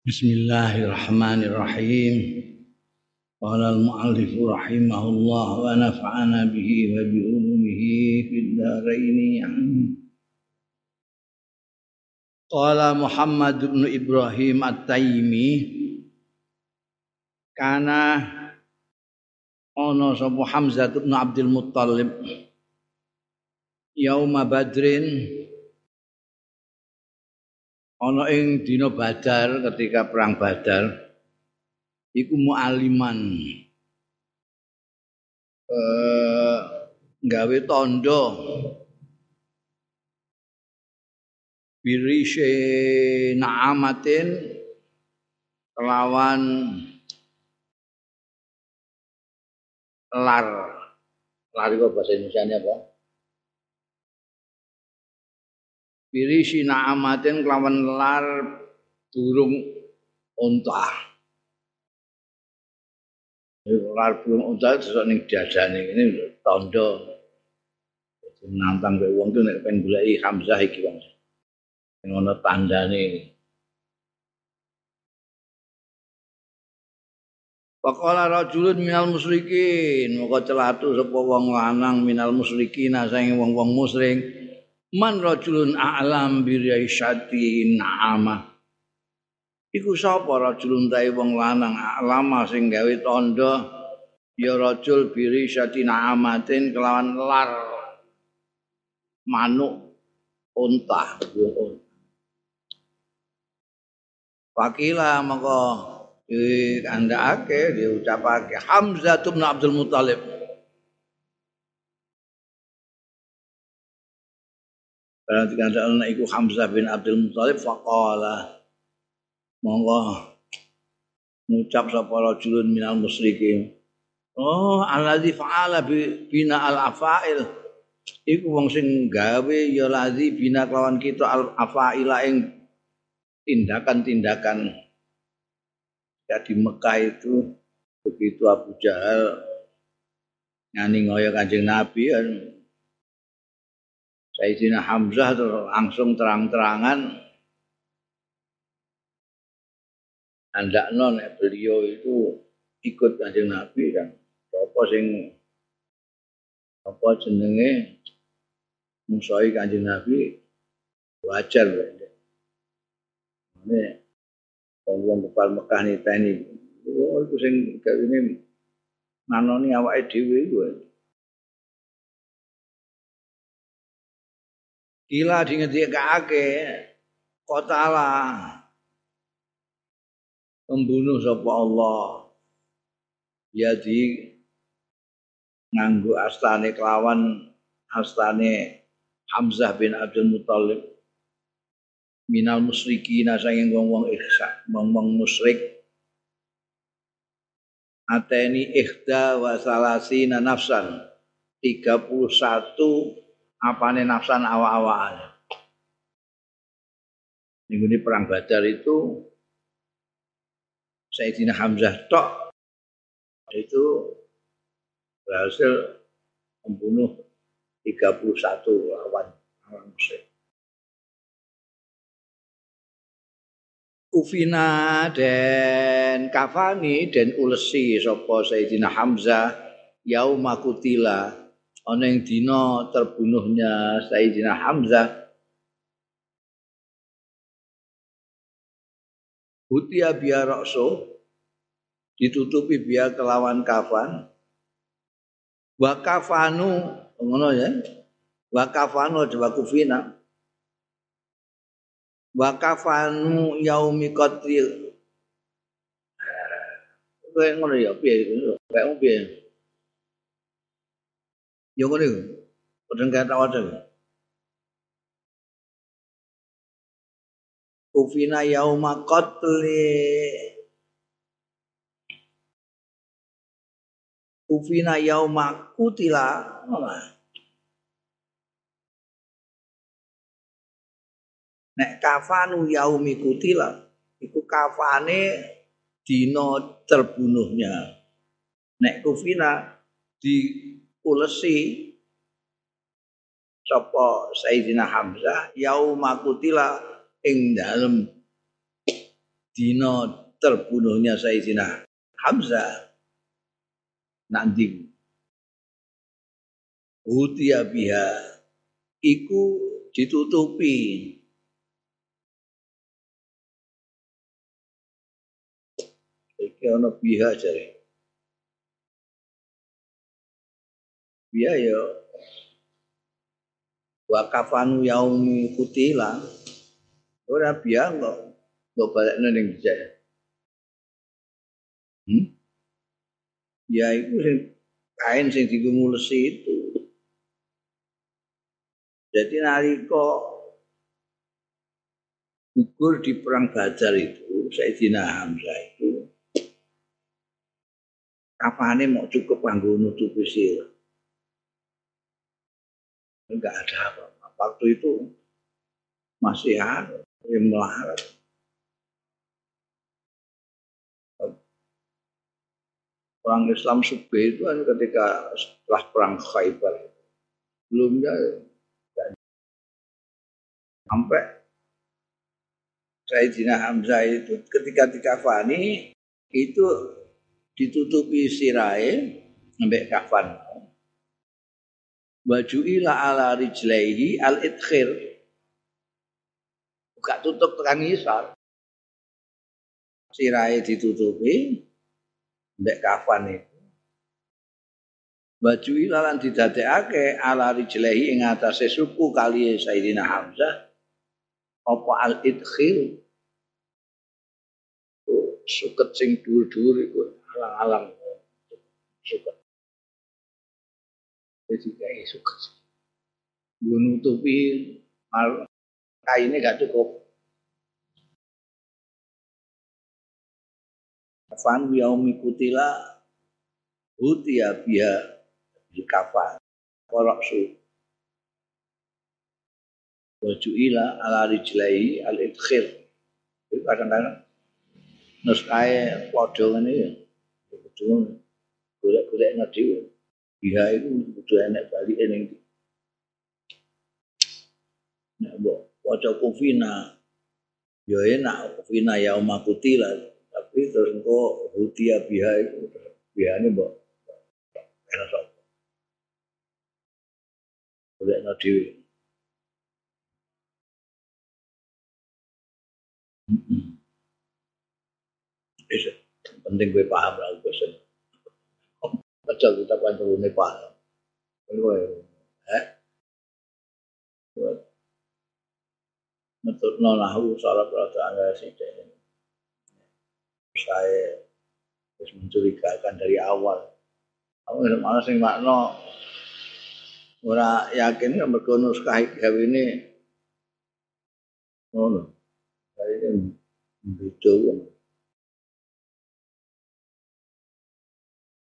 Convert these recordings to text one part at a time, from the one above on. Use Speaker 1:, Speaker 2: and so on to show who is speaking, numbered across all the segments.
Speaker 1: Bismillahirrahmanirrahim. Qala al-mu'allif rahimahullah wa nafa'ana bihi wa bi ulumihi fid dharain. Qala Muhammad bin Ibrahim At-Taimi kana ana sapa Hamzah bin Abdul Muttalib yauma Badrin ana ing dina Badar ketika perang Badar iku mualiman. Eh gawe tondo birishe naamatin kelawan lar. Lar itu bahasa Indonesia apa? Birisi na'amatin kelawan lar burung unta. Lar burung unta sesuk ning dadane ini tondo. Nantang wong tuh nek pengen goleki Hamzah iki wong. Sing ana tandane. Pakola rajulun minal musyrikin, moko celatu sapa wong lanang minal musyrikin saing wong-wong musyrik man rajulun a'lam bi risyati na'ama iku sapa rajulun tae wong lanang a'lama sing gawe tanda ya rajul bi risyati na'amatin kelawan lar. Manuk unta Fakila maka dikandakake diucapake. Hamzah bin Abdul Muthalib Karena dikatakan iku Hamzah bin Abdul Muthalib faqala. Monggo. Ngucap sapa rajulun minal musyrikin Oh alladzi fa'ala bina al afail iku wong sing gawe ya ladzi bina kelawan kita al afaila ing tindakan-tindakan. Ya di Mekah itu begitu Abu Jahal nyanyi ngoyo kanjeng Nabi kan Sayyidina Hamzah langsung terang-terangan anda non beliau itu ikut kanjeng Nabi kan apa sing apa jenenge musuhi kanjeng Nabi? Wajar ini wong kepal Mekah niteni oh itu sing ini nanoni awake dhewe iku Kila dingetikake kotala membunuh sapa Allah. Jadi nganggo astane kelawan astane Hamzah bin Abdul Muthalib. Minal musyrikin saking wong-wong ihsa wong-wong musyrik. Ateni ikhda wa salasina nafsan. 31 apane nafsan awak-awakan. Minggu ini perang Badar itu Sayyidina Hamzah tok itu berhasil membunuh 31 lawan lawan musuh. Ufina dan kafani dan ulesi sopo Sayyidina Hamzah yaumakutila ana ing dina terbunuhnya Sayyidina Hamzah. Hutia biar rakso ditutupi biar kelawan kafan. Wa kafanu ngono ya. Wa kafanu coba kufina. Wa kafanu yaumi qatil kowe ngono ya piye? Kowe piye Ya ngono iku. Padha kata wadah. Ufina yauma qatli Ufina yauma kutila Nek kafanu yaumi kutila Iku kafane dino terbunuhnya Nek kufina di ulesi sapa Sayyidina Hamzah yauma kutila ing dalem dina terbunuhnya Sayyidina Hamzah. Nanti Hutia biha iku ditutupi. Iki ana biha jare biha ya wa kafanu yaumi kutila ora biha kok kok balekno ning dijak hmm? ya itu sing kain sing digumulesi itu jadi nalika gugur di perang Badar itu Sayyidina Hamzah itu kafane mau cukup kanggo nutupi sir. Enggak ada apa, apa Waktu itu masih ada yang melarat. Perang Islam Subhi itu kan ketika setelah perang Khaybar. Sebelumnya sampai Sayyidina Hamzah itu ketika dikafani itu ditutupi sirai sampai kafan baju ila ala rijlaihi al idkhir buka tutup tekan isar. Sirai ditutupi sampai kafan itu. Baju ilalan didadekake ala rijlaihi ing atase suku kali Sayyidina Hamzah. Apa al idkhil suket sing dhuwur-dhuwur iku alang-alang. Suket jadi kayak suket nutupi kainnya gak cukup. Fan yaumi kutila hutia biha di kafan korok su. Waju ila ala rijlai al idkhir itu kadang-kadang nuskae padha ngene ya. Golek-golek ngedi biha itu kudu enek balik ning nek mbok waca kufina. Ya enak kufina ya umakutila tapi terus engko hutia biha itu bihane mbok enak sok golek ngedi Bisa. Penting gue paham lah gue Baca kita nih paham. Gue, eh, buat Menurut nolahu salah perasaan saya sih saya terus mencurigakan dari awal. Kamu udah malas sing makno ora yakin mergo nuskah gawe ini ngono. Dari ini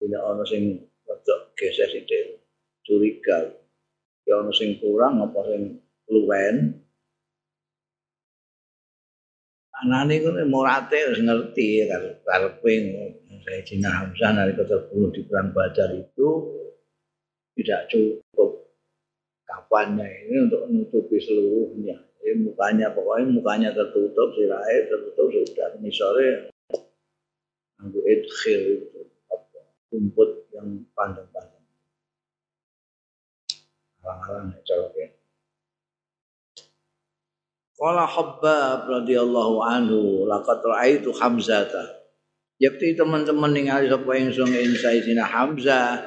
Speaker 1: tidak ono sing wedok geser sithik curiga. Ya ono sing kurang apa sing luwen. Anane kene morate wis ngerti karepe saya Cina Hamzah nalika terbunuh di perang Badar itu tidak cukup kapannya ini untuk menutupi seluruhnya. Jadi mukanya pokoknya mukanya tertutup sirahnya tertutup sudah ini sore anggo itu rumput yang panjang-panjang. Halang-halang ya coloknya. Qala Habbab radhiyallahu anhu laqad ra'aitu Hamzata. Yakti teman-teman ningali sapa ingsun ing Sayyidina Hamzah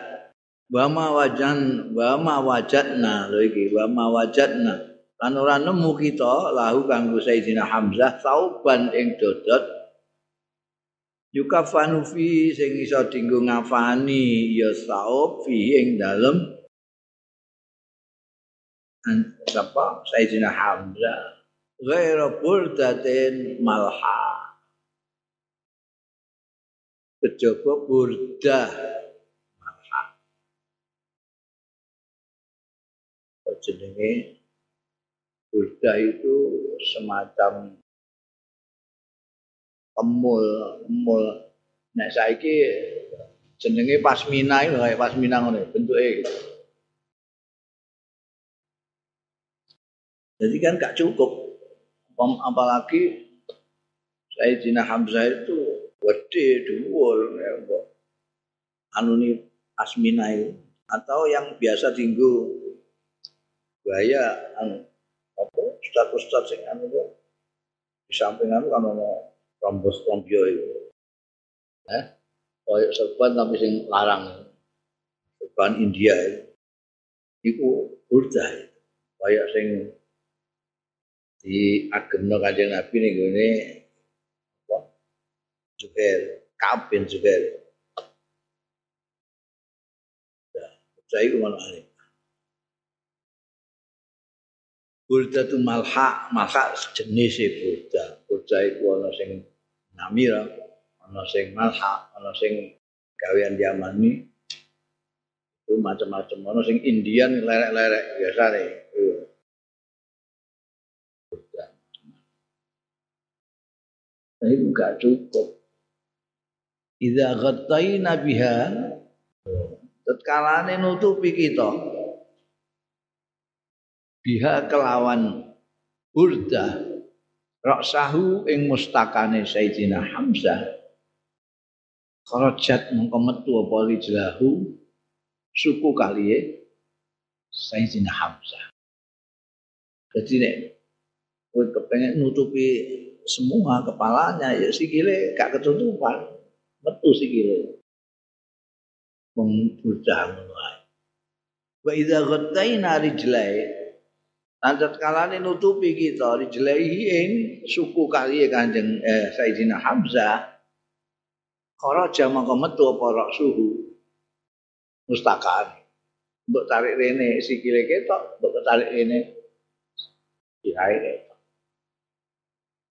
Speaker 1: wa ma wajan wa ma wajadna lho iki wa ma wajadna lan ora nemu kita lahu kanggo Sayyidina Hamzah tauban ing dodot yukafanu fi sing iso dinggo ngafani ya saub fi ing dalem. Apa Sayyidina Hamzah. Ghairu burdatin malha. Kejaba burdah malha. Jenenge? Burdah itu semacam emul emul nek saiki jenenge pasmina iki kaya pasmina ngono bentuke jadi kan gak cukup. Apalagi Sayyidina Hamzah itu gede dhuwur ya anu ni asmina itu. Atau yang biasa tinggu gaya anu apa status status sing anu di samping anu kan ono rombos rombio itu eh? Koyo serban tapi sing larang. Serban India itu iku burda itu koyo sing di agemno kanjeng Nabi ning gone apa? Zubair Ka'ab bin Zubair saya itu malah Burda itu malha, malha jenis burda. Burda itu ada sing namira, ada sing malha, ada sing gawean Yamani. Itu macam-macam. Ada sing Indian lerek-lerek biasa nih. Nah, itu enggak cukup. Idza ghattayna biha tetkalane nutupi kita biha kelawan burda raksahu ing mustakane Sayyidina Hamzah. Kharajat mengko metu apa rijlahu? Suku kaliye Sayyidina Hamzah. Jadi nek kowe kepengen nutupi semua kepalanya ya sikile gak ketutupan metu sikile. Membudah ngono ae. Wa idza ghattaina rijlai lantas kalane nutupi kita rijlaihi ing suku kali Kanjeng eh, Sayyidina Hamzah. Kharaja mangko metu apa suhu? Mustakan mbok tarik rene sikile ketok mbok tarik rene dirae ketok.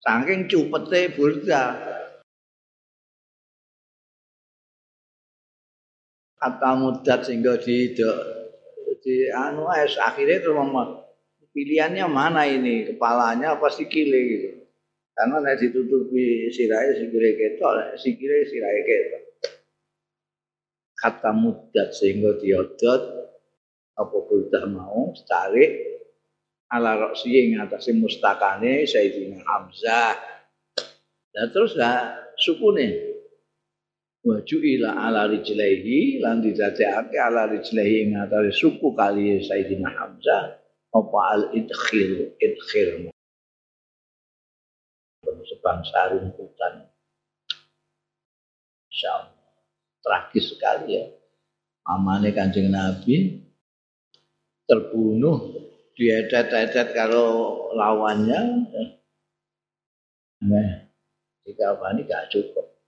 Speaker 1: Saking cupete burda. Kata mudat sehingga di di anu es akhirnya terus pilihannya mana ini kepalanya apa sikile gitu. Karena nek ditutupi sirahe sikile ketok, sikile sirahe ketok. Kata mudat sehingga diodot apa burda mau ditarik ala roksi ing atase mustakane Sayyidina Hamzah. Lah terus lah sukune waju ila ala rijlaihi lan didadekake ala rijlaihi ing suku kali Sayyidina Hamzah apa al idkhil idkhil? Sebangsa rumputan insyaallah. Tragis sekali ya. Amane kancing Nabi terbunuh. Diedet-edet karo lawannya. Nah ini gak cukup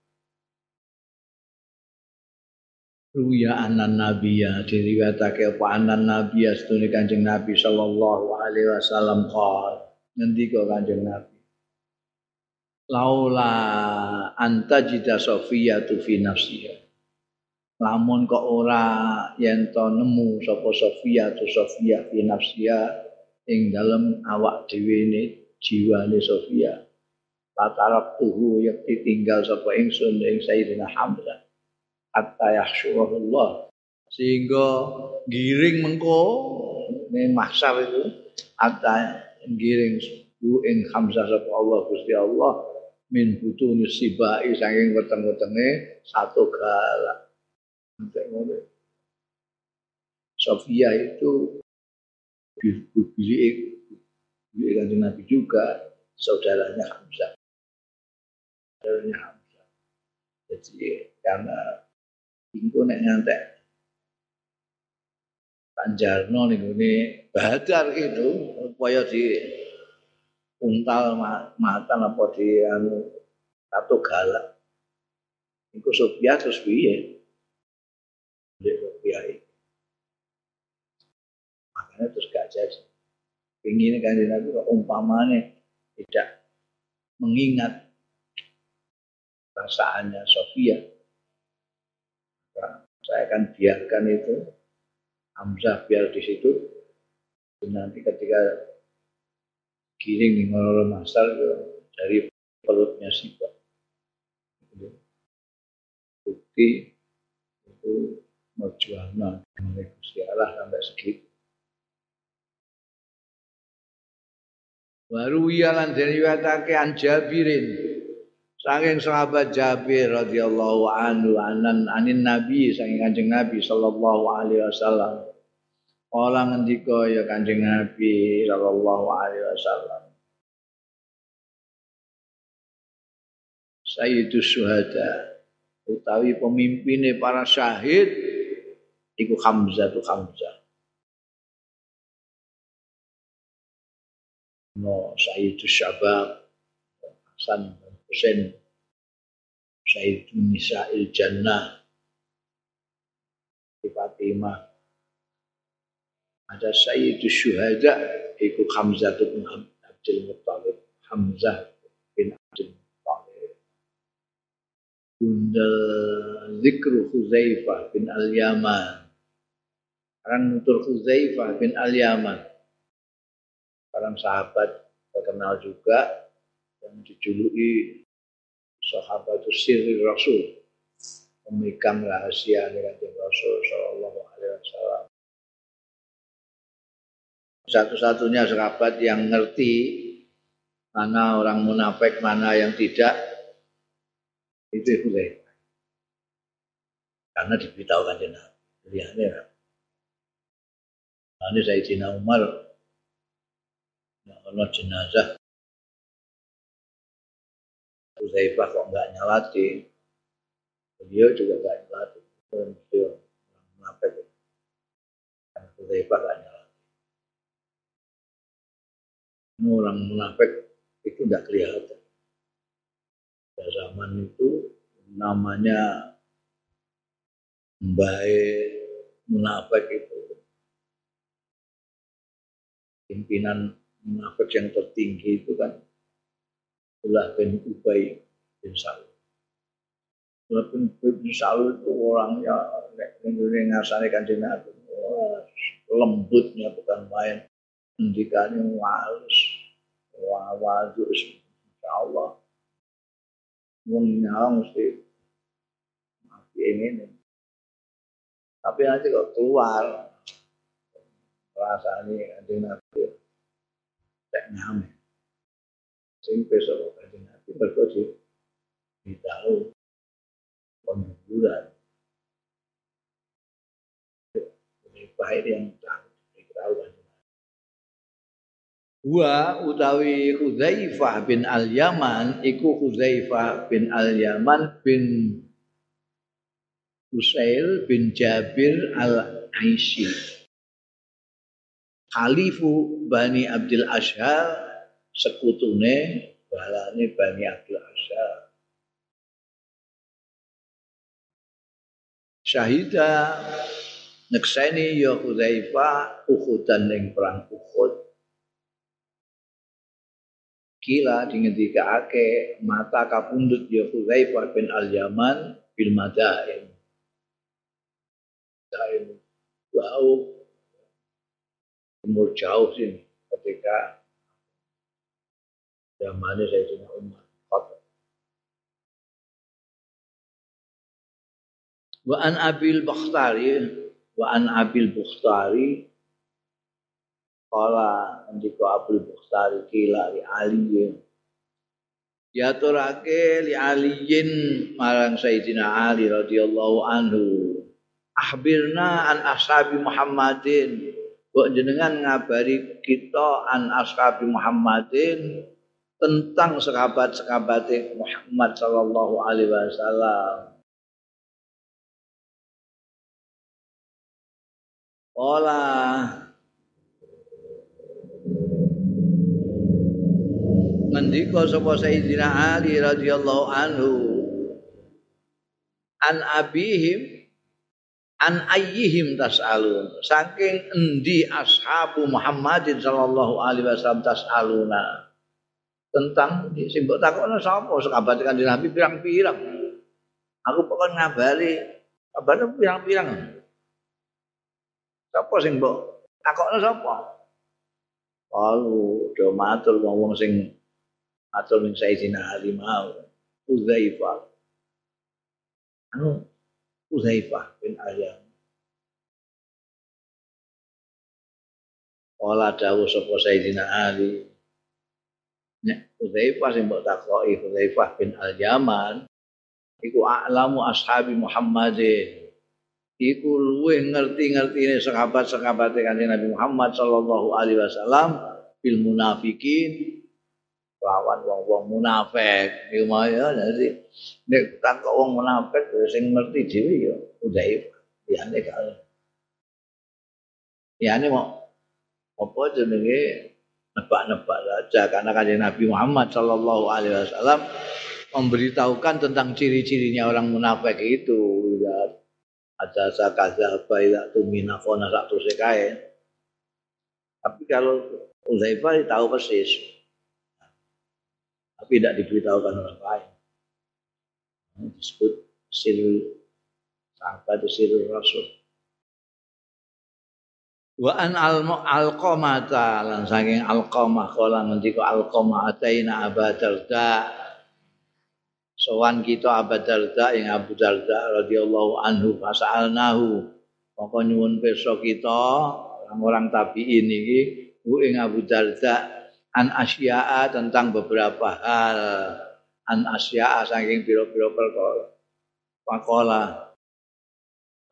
Speaker 1: Ruya anan nabiya diriwayatake apa anan nabiya sedune Kanjeng Nabi sallallahu alaihi wasallam. Qol ngendika Kanjeng Nabi? Laula anta jida Sofia tu fi nafsiha lamun kok ora yen to nemu sapa Sofia tu Sofia fi nafsia ing dalem awak dhewe ne jiwane Sofia. Tatarab tuhu yang ditinggal sapa ingsun ing Sayyidina Hamzah hatta yahsyurullah sehingga giring mengko ning mahsyar itu hatta giring bu ing Hamzah sapa Allah Gusti Allah min butun sibai saking weteng-wetenge satu galak. Sofia itu bilik bilik kanjeng Nabi juga saudaranya Hamzah. Saudaranya Hamzah. Jadi karena itu nek nyantek Panjarno nih ini bahadar itu supaya di untal mata apa di anu satu galak. Iku Sofia terus piye? kiai. Makanya terus gak jadi. Ingin kan Nabi umpamanya tidak mengingat perasaannya Sofia. Saya akan biarkan itu Hamzah biar di situ. Nanti ketika giring Ngororo Masal dari pelutnya Siba. Bukti itu merjuana oleh Gusti Allah sampai segitu. Baru iya lan diriwayatake an Jabirin Saking sahabat Jabir radhiyallahu anhu anan anin Nabi saking Kanjeng Nabi sallallahu alaihi wasallam. Kala ngendika ya Kanjeng Nabi sallallahu alaihi wasallam. Sayyidus syuhada utawi pemimpinnya para syahid iku Hamzah tu Hamzah. No Sayyidus Syabab Hasan Husain Sayyidun Nisa'il Jannah di Fatimah. Ada Sayyidus Syuhada iku Hamzah bin Abdul Muttalib. Hamzah bin Abdul Muttalib. Bunda Zikru Huzaifah bin Al-Yaman. Sekarang nutur Huzaifah bin Al-Yaman. Sekarang sahabat terkenal juga yang dijuluki sahabat sirri Rasul. Pemegang rahasia dengan Rasul Shallallahu Alaihi Wasallam. Satu-satunya sahabat yang ngerti mana orang munafik mana yang tidak itu boleh karena diberitahukan jenazah lihatnya ini Sayyidina Umar. Allah jenazah Huzaifah kok nggak nyalati beliau juga nggak nyalati beliau. Munafik karena Huzaifah nggak nyalati orang munafik itu nggak kelihatan. Pada zaman itu namanya baik munafik itu. Pimpinan munafik yang tertinggi itu kan Abdullah bin Ubay bin Salul. Abdullah bin Ubay bin Salul itu orangnya ini ngasani kanjeng Nabi. Lembutnya bukan main. Hendikannya walus. Wawadus. Insya Allah. Mengingat mesti mati ini. Tapi nanti kok keluar rasanya kanjeng Nabi. Tak nyaman sing besok kanjeng Nabi. Mergo di ditahu penguburan baik yang tahu tahu Wa utawi Hudzaifah bin Al-Yaman iku Hudzaifah bin Al-Yaman bin Usail bin Jabir Al-Aishi. Khalifu Bani Abdul Ashar sekutune balane Bani Abdul Asyar. Syahida nekseni ya Hudzaifah Uhudan ning perang Uhud. Kila dingendikake mata kapundut ya Hudzaifah bin Al-Yaman bil Madain. Dain jauh umur jauh sini ketika zamannya Sayyidina Umar. Wa an Abil Bakhtari wa an Abil Bakhtari Kala ndika Abdul Bakhtari kila li Ali Ya turake li Aliyin marang Sayyidina Ali radhiyallahu anhu. Ahbirna an ashabi Muhammadin. Kok jenengan ngabari kita an ashabi Muhammadin tentang sahabat-sahabat Muhammad sallallahu alaihi wasallam. Ola. Ngendika sapa Sayyidina Ali radhiyallahu anhu? An abihim an ayyihim tas'alun. Saking endi ashabu Muhammadin sallallahu alaihi wasallam tas'aluna tentang sing mbok takokno sapa sahabat Kanjeng Nabi pirang-pirang. Aku pokok ngabari kabare pirang-pirang. Sapa sing mbok takokno sapa? Lalu do matur wong sing matur ning Sayyidina Ali mau Uzaifah. Anu Uzaifah bin Ayyam. Wala dawuh sapa Sayyidina Ali Hudzaifah sing mbok takoki Hudzaifah bin Al-Yaman iku a'lamu ashabi Muhammadin. Iku luwih ngerti-ngertine sahabat-sahabat Kanjeng Nabi Muhammad sallallahu alaihi wasallam bil munafikin. Lawan wong-wong munafik. Iku mau ya dadi nek takok wong munafik sing ngerti dhewe ya Hudzaifah ya nek ya nek mau apa jenenge nebak-nebak saja. Karena kanjeng Nabi Muhammad Shallallahu Alaihi Wasallam memberitahukan tentang ciri-cirinya orang munafik itu. Ya ada sakaza baila tumina kona satu sekai tapi kalau Uzaifah tahu persis. Tapi tidak diberitahukan orang lain. Disebut sirul sahabat sirul rasul wa an al alqamata lan saking alqamah kala ngendika alqamah ataina abadarda sowan kita abadarda yang Abu Darda radhiyallahu anhu fasalnahu mongko nyuwun pirsa kita orang-orang tabi'in iki bu ing Abu Darda an asya'a tentang beberapa hal. An asya'a saking pira-pira perkara. Pakola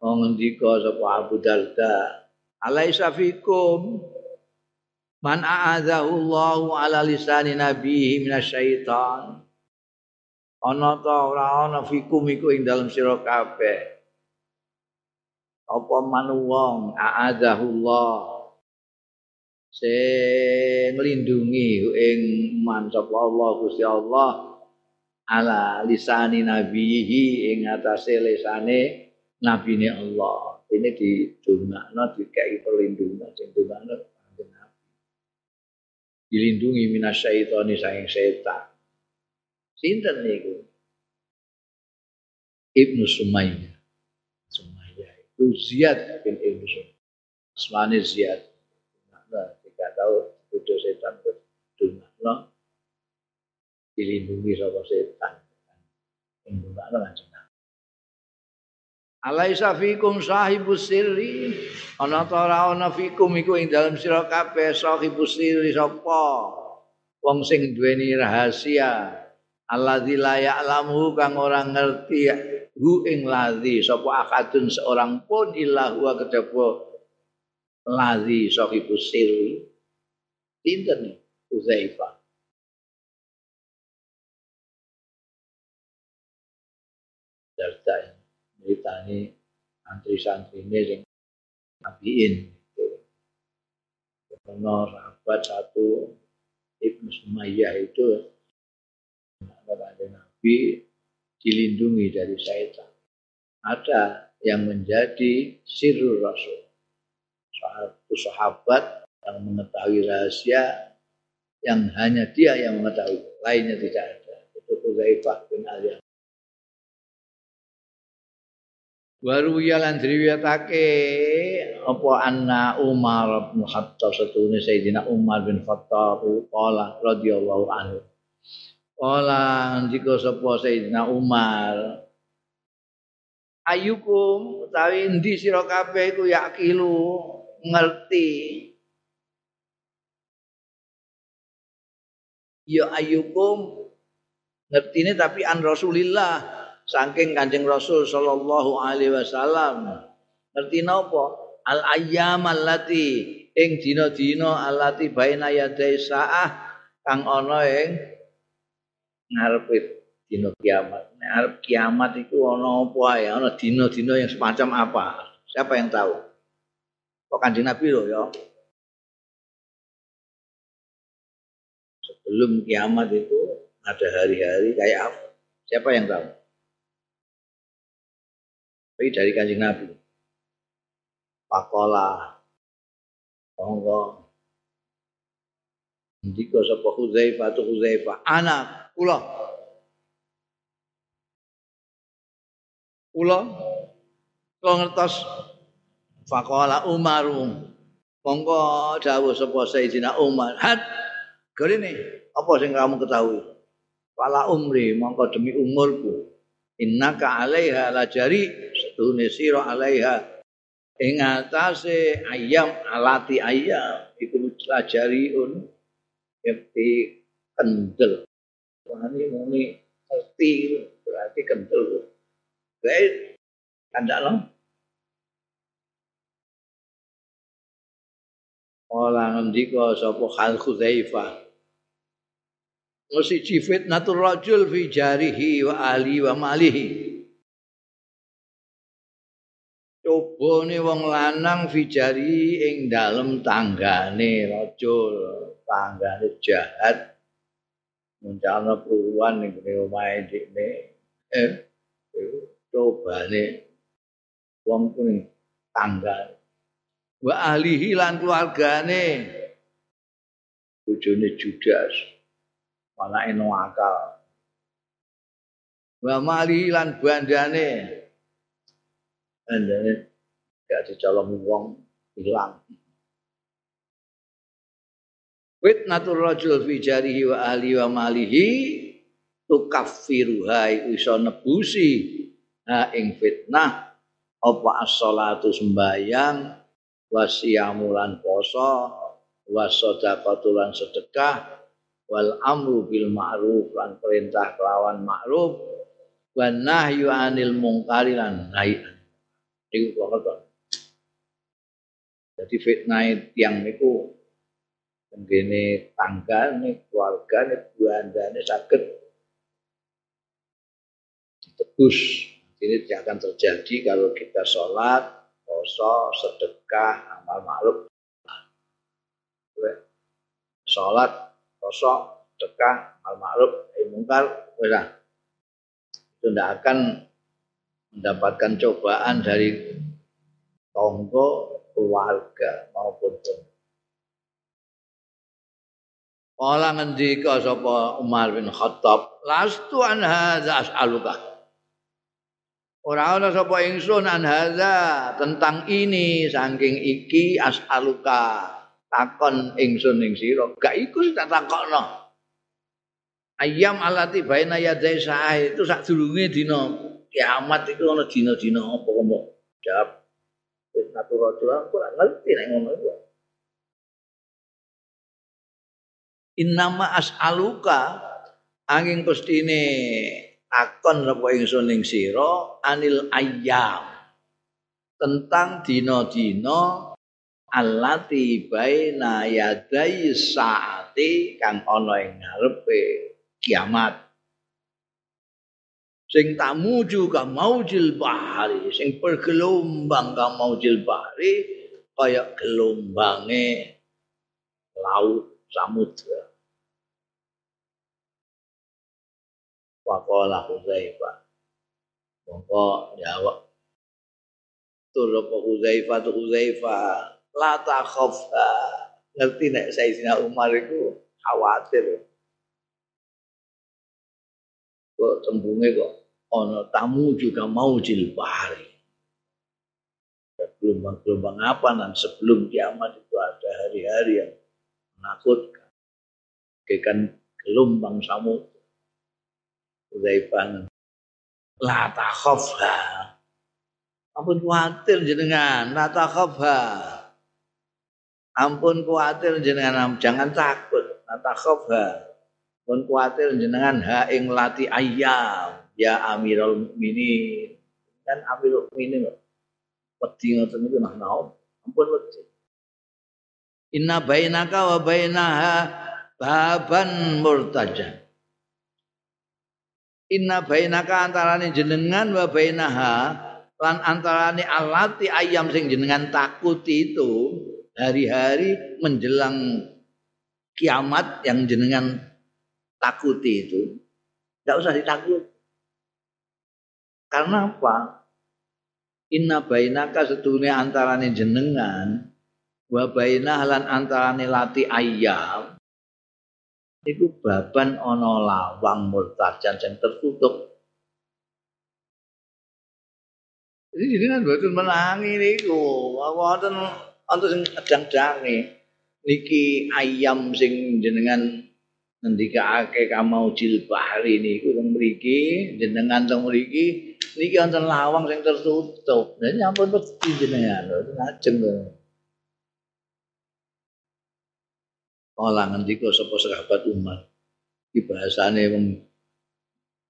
Speaker 1: ngendika sapa Abu Darda alaisa fikum. Man a'adzahu Allahu ala lisani nabihi minasyaitan. Ana ta ora ana fikum iku ing dalem sira kabeh. Apa man wong a'adzahu Allah sing nglindungi ing man sapa Allah Gusti Allah ala lisani nabihi ing atase lisane nabine Allah ini di didongakno dikai perlindungan sing Nabi. Dilindungi minasyaitoni saking setan. Sinten niku? Ibnu Sumayyah. Sumayyah itu Ziyad bin Ibnu Sumayyah. Asmane Ziyad. Nah, tidak tahu bodoh setan berdongakno dilindungi sama setan. Yang dongakno kanjeng Alaisa fikum sahibus sirri. Ana ta ora ana fikum iku ing dalem sira kabeh sahibus sirri sapa? Wong sing duweni rahasia. Alladzi la ya'lamu kang ora ngerti hu ing ladzi. Sapa akadun seorang pun illa huwa kedapa ladzi sahibus sirri. Pinten Uzaifah? Darda ceritane santri-santrine sing nabiin Ono sahabat satu Ibnu Sumayyah itu Nabi Nabi dilindungi dari syaitan. Ada yang menjadi sirul Rasul. Satu sahabat yang mengetahui rahasia yang hanya dia yang mengetahui, lainnya tidak ada. Itu Hudzaifah bin Ali Waru ya lan diriwayatake apa anna Umar bin Khattab satune Sayyidina Umar bin Khattab qala radhiyallahu anhu. Qala ndika sapa Sayyidina Umar? Ayukum utawi endi sira kabeh iku yakilu ngerti? Ya ayukum ngertine tapi an Rasulillah saking Kanjeng Rasul sallallahu alaihi wasallam. Ngerti napa? Al ayyam allati ing dina-dina allati baina yadai saah kang ana ing ngarepe dina kiamat. Nek arep kiamat iku ana apa ae? Ana dina-dina yang semacam apa? Siapa yang tahu? Kok Kanjeng Nabi loh ya. Sebelum kiamat itu ada hari-hari kayak apa? Siapa yang tahu? Tapi dari kanjeng Nabi. Pakola. Monggo. Ndika sapa Hudzaifah tu Hudzaifah, anak kula. Kula kula ngertos Fakola Umarum. Monggo dawuh sapa Sayyidina Umar, "Had, ini apa sing kamu ketahui?" Fala umri, mongko demi umurku. Innaka alaiha lajari setune sira alaiha ing atase ayam alati ayam iku lajariun yakti kendel. Wani muni ngerti berarti kendel. Baik, kandakno. Ola ngendika sapa Khal Khuzaifah. Mesti fitnatul rajul fi jarihi wa ahli wa malihi. Cobane wong lanang fi jari ing dalem tanggane rajul, tanggane jahat. Muncalna puluhan ning omahe dhekne. Eh, cobane wong kuwi tanggane. Wa ahlihi lan keluargane. Bojone Judas. Anake akal. Wa mali lan bandane. Bandane gak dicolong wong ilang fitnatul rajul fi jarihi wa ahli wa malihi tukaffiruha iso nebusi. Ha ing fitnah apa as-shalatu sembayang wasiyamulan poso wasodaqatulan sedekah wal amru bil ma'ruf lan perintah kelawan ma'ruf wan nahyu anil mungkari lan nahi iku kok jadi fitnah yang niku tenggene tangga nih keluarga nih buanda nih sakit ditebus ini tidak akan terjadi kalau kita sholat poso, sedekah, amal ma'ruf. Salat, poso, sedekah, amal ma'ruf, mungkar, wala. Itu tidak akan mendapatkan cobaan dari tonggo, keluarga maupun teman. Kala ngendika sapa Umar bin Khattab, lastu an hadza as'aluka. Ora ana sapa ingsun an hadza tentang ini saking iki as'aluka. Takon ingsun ing sira. Gak iku tak takokno. Ayam alati baina yadai sah itu sak durunge dina. Kiamat itu ana dina-dina apa kok jawab natural aku ora ngerti nek ngono iku Innama as'aluka angin pestine takon sapa ingsun ning sira anil ayyam. Tentang dina-dina allati baina yadai saati kang ana ing ngarepe kiamat sing tamuju ka maujil bahari sing bergelombang ka maujil bahari kaya gelombange laut samudra Wakola Huzaifa. Mongko jawab. Tur apa Huzaifa tu Huzaifa. La takhafha. Ngerti nek Sayyidina Umar itu khawatir. Kok tembunge kok ono tamu juga mau jilbari. Gelombang-gelombang apa dan sebelum kiamat itu ada hari-hari yang menakutkan. Kekan gelombang samudra Hudzaifah. La takhafha. Ampun kuatir jenengan, la takhafha. Ampun kuatir jenengan, jangan takut. La takhafha. Ampun kuatir jenengan ha ing lati ayam ya Amirul Mukminin. Kan Amirul Mukminin. Wedi ngoten niku nah naon. Ampun wedi. Inna bainaka wa bainaha baban murtajan. Inna bainaka antarane jenengan wa bainaha lan antarane alati ayam sing jenengan takuti itu hari-hari menjelang kiamat yang jenengan takuti itu tidak usah ditakut karena apa inna bainaka sedunia antarane jenengan wa bainah lan antarane lati ayam iku baban ana lawang murtajan sing tertutup. Jadi jenengan boten menangi niku, wonten wonten sing edang-dange. Niki ayam sing jenengan ngendikake kamau jilbahri niku teng mriki, jenengan teng mriki niki wonten lawang sing tertutup. Lah nyampun wedi jenengan, ngajeng kok. Kala ngendika sapa sahabat Umar. iki bahasane wong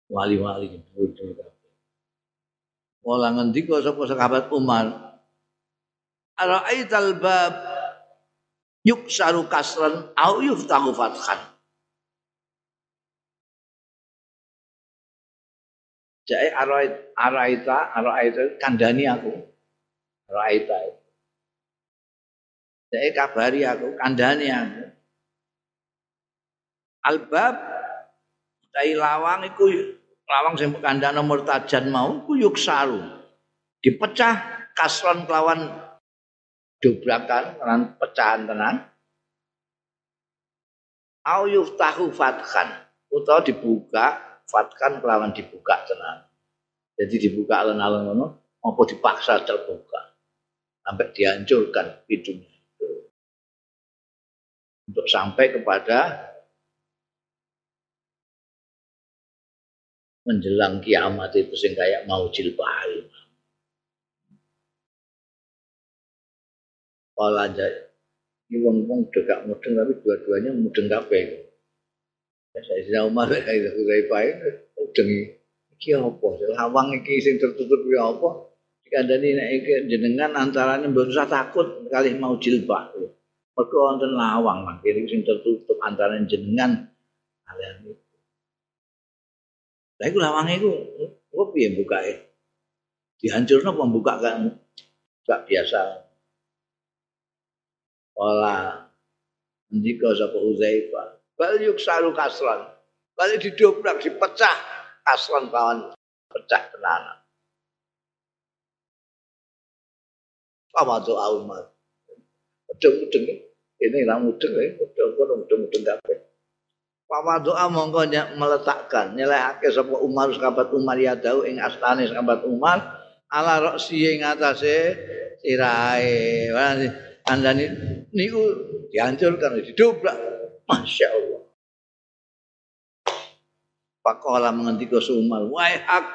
Speaker 1: wali-wali bodoh kabeh Wala ngendika sapa sahabat Umar Ara'aital bab yuksaru kasran au yuftahu fathan Jadi araita, araita kandani aku. Araita. Jadi kabari aku, kandani aku. Albab dari lawang iku lawang sing kandhane murtajan mau ku yuksaru. Dipecah kasron kelawan dobrakan dengan pecahan tenan. Au yuftahu fathan utawa dibuka fatkan kelawan dibuka tenan. Jadi dibuka alun-alun ngono, apa dipaksa terbuka sampai dihancurkan hidungnya itu untuk sampai kepada menjelang kiamat itu sing kayak mau jilbahil. Kalau aja, ini wong-wong gak mudeng tapi dua-duanya mudeng kabeh. Sayyidina Umar kayak Hudzaifah itu udengi iki apa? Lawang iki sing tertutup ya apa? Dikandani nek iki jenengan antarane mbok usah takut kali mau jilbah. Mergo wonten lawang mangkene sing tertutup antarane jenengan kalian itu. Lah iku lawange iku kok piye bukake? Dihancurno apa buka kan gak biasa. Wala ndika sapa Hudzaifah bal yuksaru kasran balik didobrak dipecah kasran kawan pecah tenanan. Apa doa umat mudeng-mudeng ini lah mudeng ya mudeng mudeng-mudeng kabeh. Papa doa monggo meletakkan nyelehake sapa Umar sahabat Umar ya tahu ing astane sahabat Umar ala roksi ing atase sirahe. Andani niku dihancurkan didobrak Masya Allah. Pakola menghentikan sumal. Wahai hak.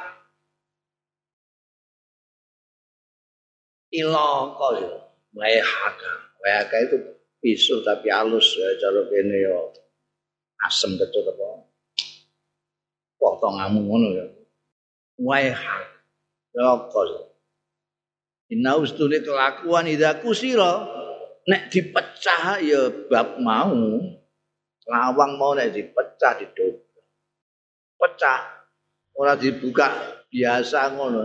Speaker 1: Iloko ya. Wahai hak. Wahai hak itu pisau tapi halus ya. Cara ini ya. Asem betul apa. Potonganmu ngono ya. Wahai hak. Iloko ya. Inna ustuni kelakuan idha kusiro. Nek dipecah ya bab mau. Lawang mau nek dipecah didobrak. Pecah. Ora dibuka biasa ngono.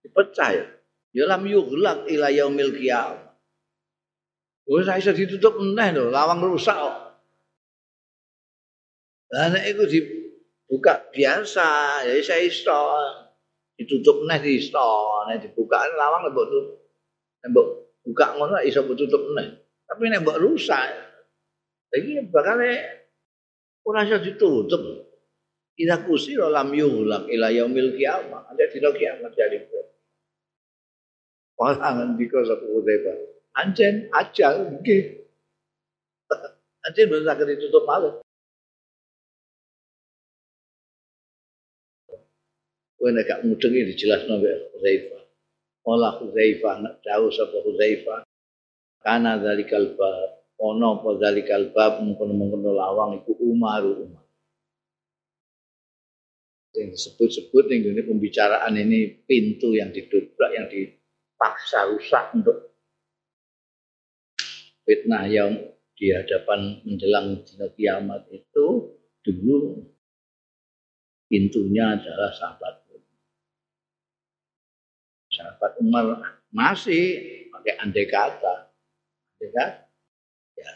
Speaker 1: Dipecah ya. Ya lam yughlaq ila yaumil qiyamah. Wis iso ditutup meneh lho lawang rusak kok. Lah nek iku dibuka biasa. Ya iso iso ditutup meneh iso nek dibuka lawang mbok mbok buka ngono iso tutup meneh. Tapi nek mbok rusak Iki bakal ora iso ditutup. Ila kusi lam yulak ila yaumil kiamat. Ada dina kiamat jadi. Pasangan diko sapa Hudzaifah. Anjen ajal nggih. Anjen belum sakit ditutup malu. Kowe nek gak mudengi dijelasno mbek Hudzaifah. Olah Hudzaifah nak tahu sapa Hudzaifah. Kana zalikal bab ono apa zalikal bab mengkono-mengkono lawang iku Umaru Umar. Yang disebut-sebut ini pembicaraan ini pintu yang didobrak yang dipaksa rusak untuk fitnah yang di hadapan menjelang dina kiamat itu dulu pintunya adalah sahabat Sahabat Umar masih pakai andai kata. Andai kata ya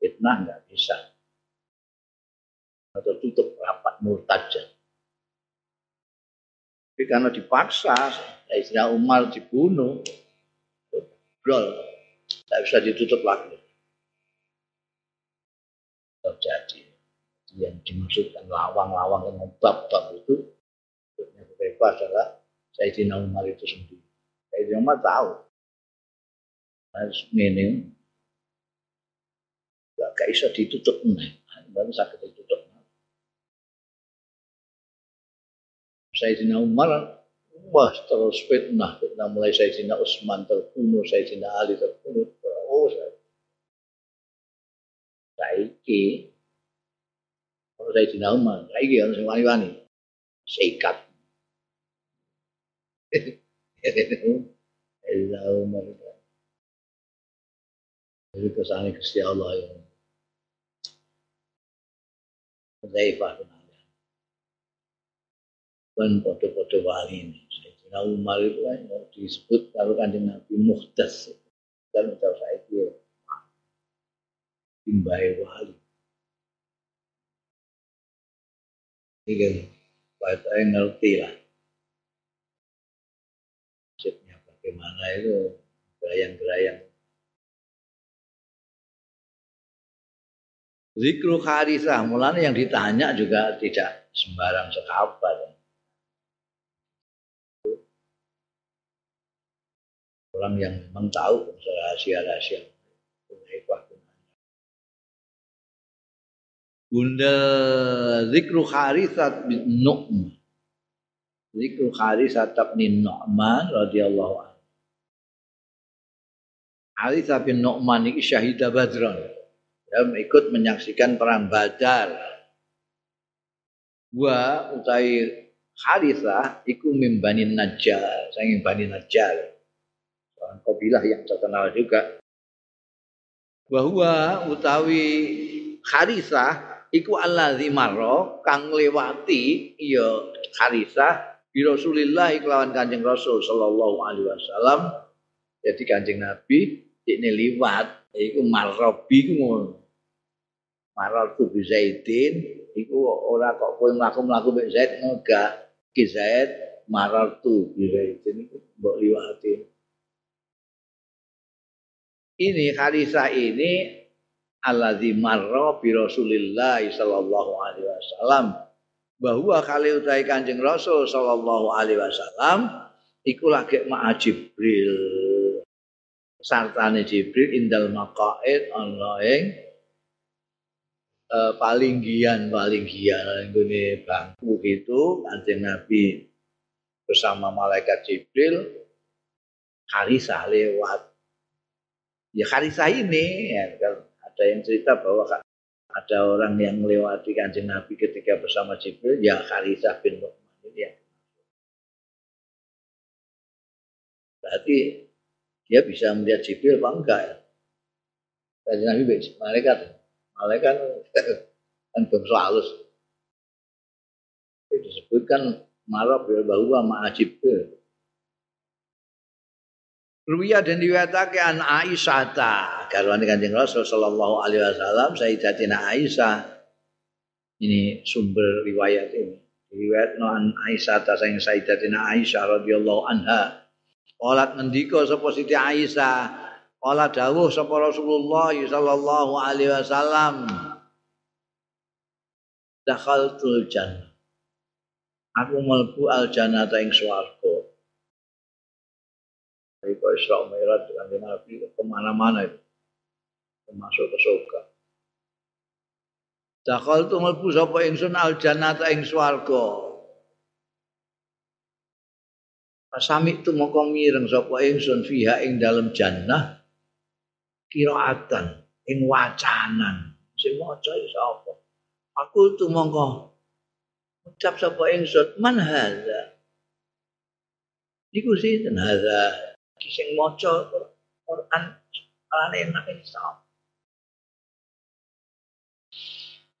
Speaker 1: fitnah nggak bisa atau tutup rapat murtaja. Tapi karena dipaksa, Sayyidina Umar dibunuh, brol, tidak bisa ditutup lagi. Terjadi. Yang dimaksudkan lawang-lawang yang bab-bab itu, yang berbeda adalah Sayyidina Umar itu sendiri. Sayyidina Umar tahu. Harus ini gak iso ditutup meneh. Baru sakit ditutup. Sayyidina Umar wah terus fitnah, fitnah mulai Sayyidina Utsman terbunuh, Sayyidina Ali terbunuh. Oh, saiki Sayyidina Umar. Saiki sing wani-wani. Sikat. Sayyidina Umar. Jadi ke sana Gusti Allah ya. Zaifah bin Ali. Kan foto-foto wali ini. Sayyidina Umar itu kan disebut kalau kanjeng Nabi muhtas. Dan ucap saya itu timbai wali. Ini kan, saya ngerti lah. Maksudnya bagaimana itu gerayang-gerayang Zikru kharisah, mulanya yang ditanya juga tidak sembarang sekabar. Orang yang memang tahu rahasia-rahasia. Bunda zikru kharisat bin Nu'man. Zikru kharisat bin Nu'man radhiyallahu anhu. Harithah bin Nu'man ini syahidah badran ya, ikut menyaksikan perang Badar. Wa utai Harithah iku mimbani Najjar, saking Bani Najjar. Seorang kabilah yang terkenal juga. Bahwa utawi Harithah iku allazi marra kang lewati ya Harithah bi Rasulillah kelawan Kanjeng Rasul sallallahu alaihi wasallam. Jadi Kanjeng Nabi ini liwat iku marrobi iku ngono maral tu bi Zaidin iku ora kok kowe mlaku-mlaku mek Zaid enggak ki Zaid maral tu bi Zaidin iku mbok liwati. Ini Khalisa ini alladzi marra bi Rasulillah sallallahu alaihi wasallam. Bahwa kali utai Kanjeng Rasul sallallahu alaihi wasallam iku lagi ma'a Jibril. Sartane Jibril indal maqaid ana ing uh, paling gian paling gian ini bangku itu kanjeng Nabi bersama malaikat Jibril Harisah lewat. Ya Harisah ini ya, kan ada yang cerita bahwa ada orang yang melewati kanjeng Nabi ketika bersama Jibril ya Harisah bin Nu'man ini yang berarti dia bisa melihat Jibril apa enggak ya? Kanjeng Nabi malaikat malaikat kan bangsa halus. Itu disebutkan marah bil bahwa ma'ajib Ruya dan diwatake an Aisyah ta garwane Kanjeng Rasul sallallahu alaihi wasallam Sayyidatina Aisyah. Ini sumber riwayat ini. Riwayat no an Aisyah ta sayang Sayyidatina Aisyah radhiyallahu anha. Qalat ngendika sapa Siti Aisyah Kala dawuh sapa Rasulullah sallallahu alaihi wasallam dakhaltul jannah Aku mlebu al jannata ing swarga Iku Isra Mi'raj dengan Nabi ke mana-mana itu termasuk ke surga. Dakal tu mlebu sapa ingsun al jannata ing swarga. Pasami tu moko mireng sapa ingsun fiha ing dalam jannah kiraatan ing wacanan. Sing maca sapa? Aku tu mongko ucap sapa ingsun man hadza? Iku sinten? Hadza. Sing maca Quran ana enak sapa?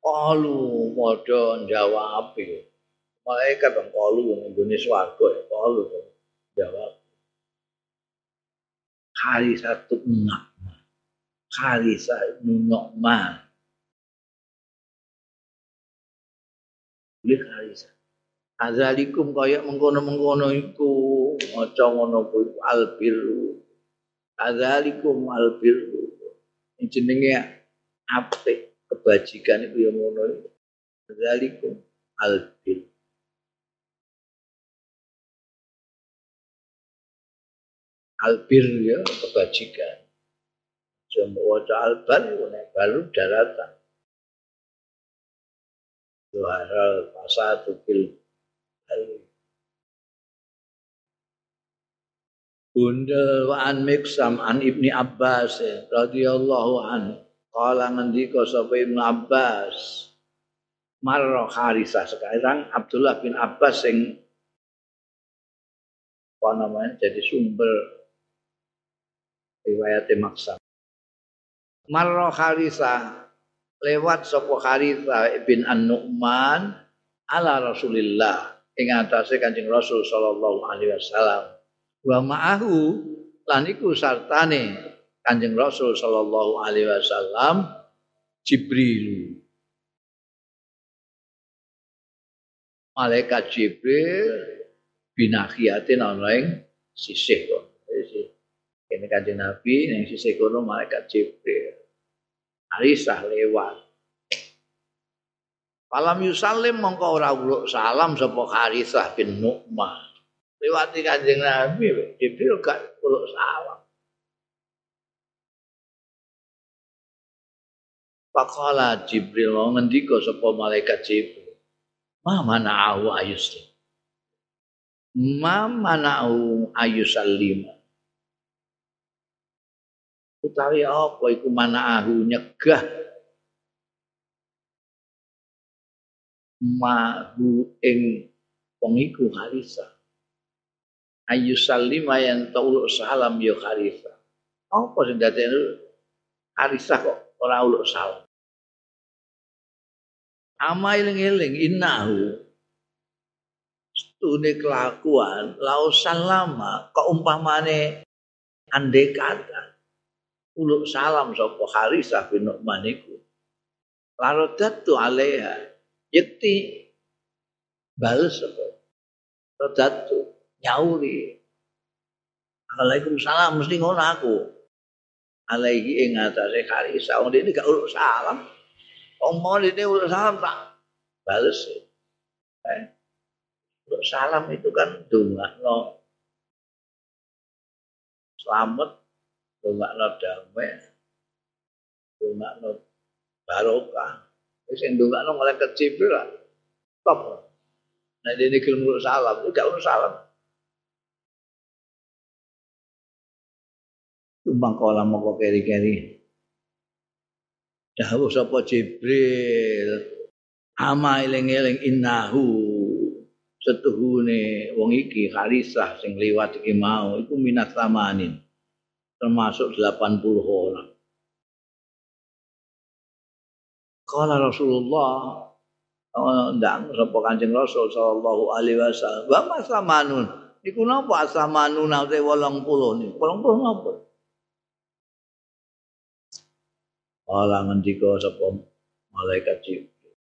Speaker 1: Kalu padha jawab Malaikat yang kalu yang Indonesia swarga ya kalu jawab. Hari satu enak. Khalisa ibnu Nu'man. Ini Khalisa. Azalikum kaya mengkono-mengkono iku maca ngono kuwi albiru. Azalikum albiru. Ini jenenge apik kebajikan itu yang ngono itu. Azalikum albiru. Albir ya kebajikan. Jamu waca albal nek baru daratan. Zuharal pasatu fil Bunda wa an miksam an ibni Abbas radhiyallahu an. Kala ngendika sapa Ibnu Abbas. marra Harisah sekarang Abdullah bin Abbas yang apa namanya jadi sumber riwayat maksa marra Harisah lewat sapa Harisah bin An-Nu'man ala Rasulillah ing atase Kanjeng Rasul sallallahu alaihi wasallam wa ma'ahu lan iku sartane Kanjeng Rasul sallallahu alaihi wasallam Jibril malaikat Jibril binahiatin ana ing sisih kok. Ini kanjeng Nabi yang sisih kono malaikat Jibril. Arisah lewat. Falam yusalim mongko ora uluk salam sapa Harisah bin Nu'man. Lewati kanjeng Nabi, Jibril gak uluk salam. Pakola Jibril ngendika sapa malaikat Jibril. Ma mana'ahu ayuslim. Ma mana'ahu ayusallima. Utawi apa iku mana'ahu nyegah mahu ing wong iku harisa. Ayu salima yang tauluk salam yo harisa. Apa sing dadekne harisa kok ora uluk salam? ama iling-iling innahu stune kelakuan lausan lama keumpamane andai kata uluk salam sapa Harisah bin Nu'man iku. Larodatu alaiha. Yakti bales apa? Rodatu nyauri. Waalaikumsalam mesti ngono aku. Alaihi ing atase Harisah. Wong ini gak uluk salam. Omong ini udah salam tak balas. Eh, untuk salam itu kan dunga no selamat, no damai, no barokah. Terus yang dunga no malaikat Jibril lah, top. Nah ini kalau salam, itu gak urus salam. Tumbang kolam mau keri-keri. dawuh sapa Jibril ama eling-eling innahu setuhune wong iki Harisah sing liwat iki mau iku minat samanin termasuk 80 orang Kala Rasulullah Oh, ndang sapa Kanjeng Rasul sallallahu alaihi wasallam. Wa masamanun. Iku napa asamanun ate 80 niku? 80 napa? Kala ngendika sapa malaikat Jibril.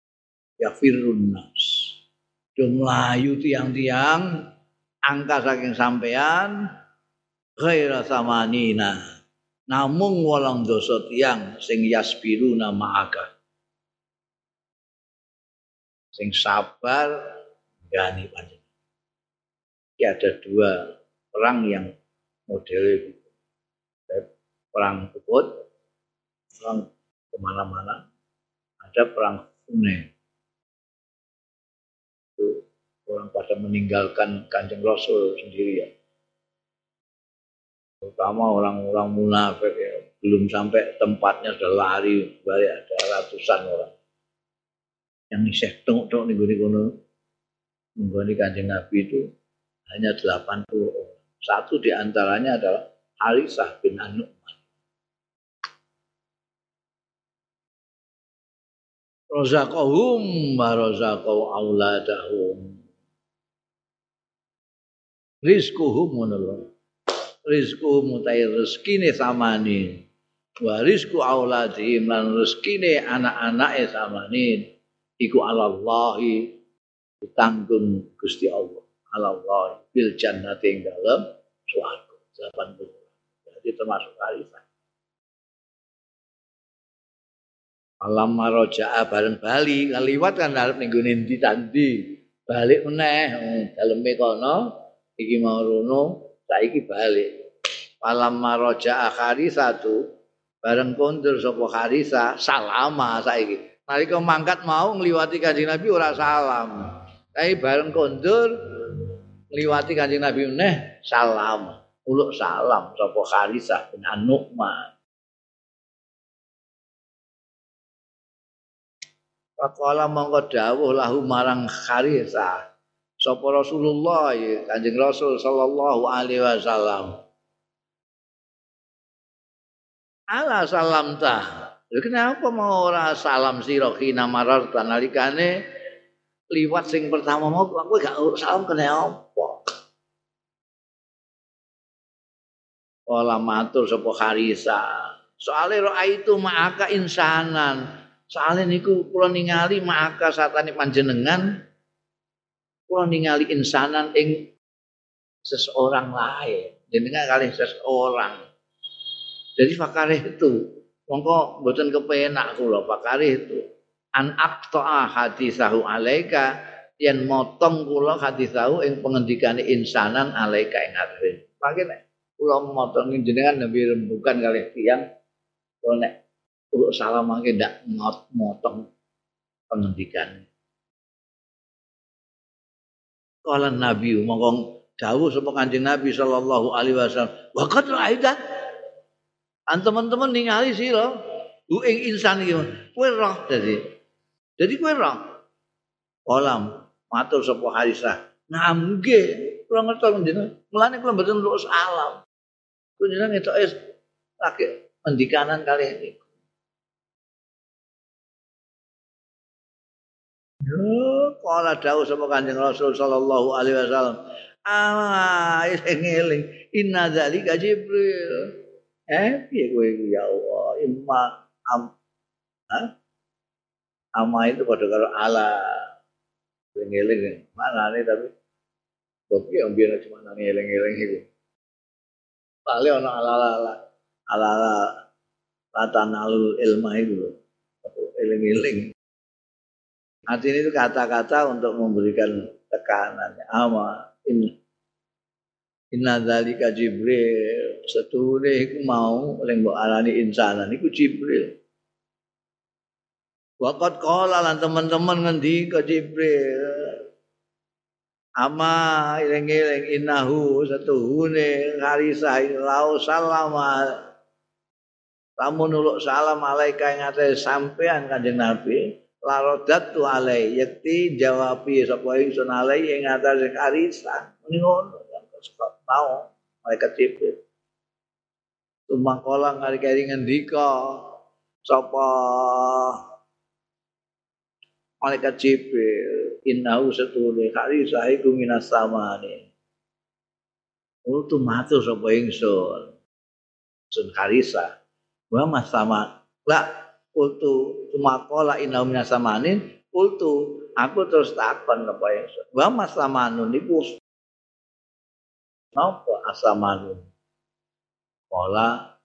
Speaker 1: Ya firun nas. Jumlayu tiang-tiang angka saking sampean ghaira samanina. Namung walang dosa tiang sing nama aga. Sing sabar gani panjenengan. ada dua perang yang model perang Uhud, perang ke mana-mana ada perang Hunain. Itu orang pada meninggalkan kanjeng Rasul sendiri ya. Terutama orang-orang munafik ya. Belum sampai tempatnya sudah lari balik ada ratusan orang. Yang iseh tengok-tengok nih gue kono. Menggoni kanjeng Nabi itu hanya 80 orang. Satu di antaranya adalah Harisah bin Anu razaqahum wa razaqau auladahum rizquhum ngono rizquhum utai rezekine samane. Wa rizqu auladihim lan rezekine anak-anake samane. Iku alallahi ditanggung Gusti Allah. Allah bil jannati ing dalem swarga. 80 jadi termasuk khalifah. Alam maroja'a bareng bali. Liwat kan arep ning gone ndi tandi. Balik meneh oh, daleme kono iki mau rono saiki balik. Alam maroja'a satu bareng kondur sapa Harisa salama saiki. Nalika mangkat mau ngliwati Kanjeng Nabi ora salam. Tapi bareng kondur ngliwati Kanjeng Nabi meneh salam. Uluk salam sapa Harisa bin An-Nu'man. Faqala mongko dawuh lahu marang Kharisa. Sapa Rasulullah ya, Kanjeng Rasul sallallahu alaihi wasallam. Ala salam ta. Kenapa mau ora salam sira kina marar nalikane liwat sing pertama mau aku gak salam kena apa? Kala matur sapa Kharisa. Soale itu ma'aka insanan. Soale niku kula ningali ma'aka satane panjenengan kula ningali insanan ing seseorang lain. Jenengan kali seseorang. Jadi fakare itu. Mongko mboten kepenak kula fakare itu. An aqta'a hadisahu alaika yen motong kula hadisahu ing pengendikane insanan alaika ing atri. Makene kula motong jenengan nabi rembukan kali tiang kula nek kula salamake ndak ngot motong pengendikan kala nabi mongkong dawuh sapa kanjeng nabi sallallahu alaihi wasallam. Wa qad ra'aita? An teman-teman ningali sira? Ku ing insan iki kowe roh dadi. Dadi kowe roh kolam matur sapa harisah. Nah kula ngerti jenengan mulane kula mboten salam kunjungan itu es laki pendikanan kali ini. Kala dawuh sama Kanjeng Rasul sallallahu alaihi wasallam. Ah, eling-eling inna dzalika Jibril. Eh, piye kowe iki ya Allah, imma am ha? Ama itu pada karo ala. Eling-eling mana nih tapi kok yang biar cuma nang eling-eling itu. Bali ana ala-ala ala-ala latanalul ilma itu. Eling-eling. Artinya itu kata-kata untuk memberikan tekanan. Ama in Inna dzalika Jibril setuhune iku mau ning mbok alani insanan iku Jibril. Waqat qala lan teman-teman ngendi ke Jibril ama iling-iling innahu satuhune harisa lau salama lamun nuluk salam alaika ing sampean kanjeng nabi larodat tu alai yakti jawabi sapa ingsun alai ing atas harisa ngono mau malaikat jibril tumbang kolang kari-kari ngendika sapa malaikat jibril innahu satune harisa iku minas samane Ultu matur sapa ingsun. Sun harisa. Wa mas sama. La ultu tumakola innahu minas samanin. Ultu aku terus takon apa ingsun. Wa mas samanun niku napa asamanun. Kala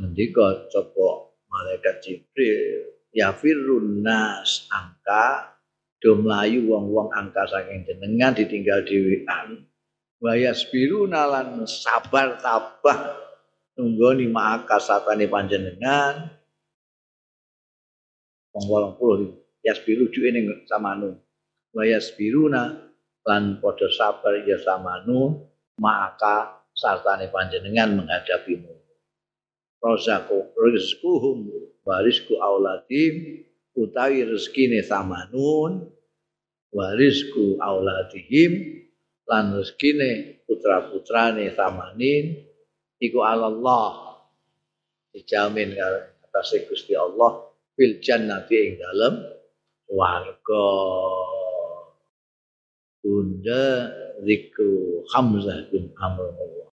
Speaker 1: ngendika sapa malaikat Jibril ya firun nas angka do mlayu wong-wong angka saking jenengan ditinggal dhewean wayas biru nalan sabar tabah nunggoni maka satane panjenengan wong wolong puluh yas biru juke ning samanu wayas biruna lan padha sabar ya samanu maka satane panjenengan menghadapimu rozaku rizkuhum warisku auladim utawi rezekine samanun warisku auladihim lan rezekine putra-putrane samanin iku Allah dijamin atas Gusti Allah fil jannati ing dalem warga. Bunda Zikru Hamzah bin Amr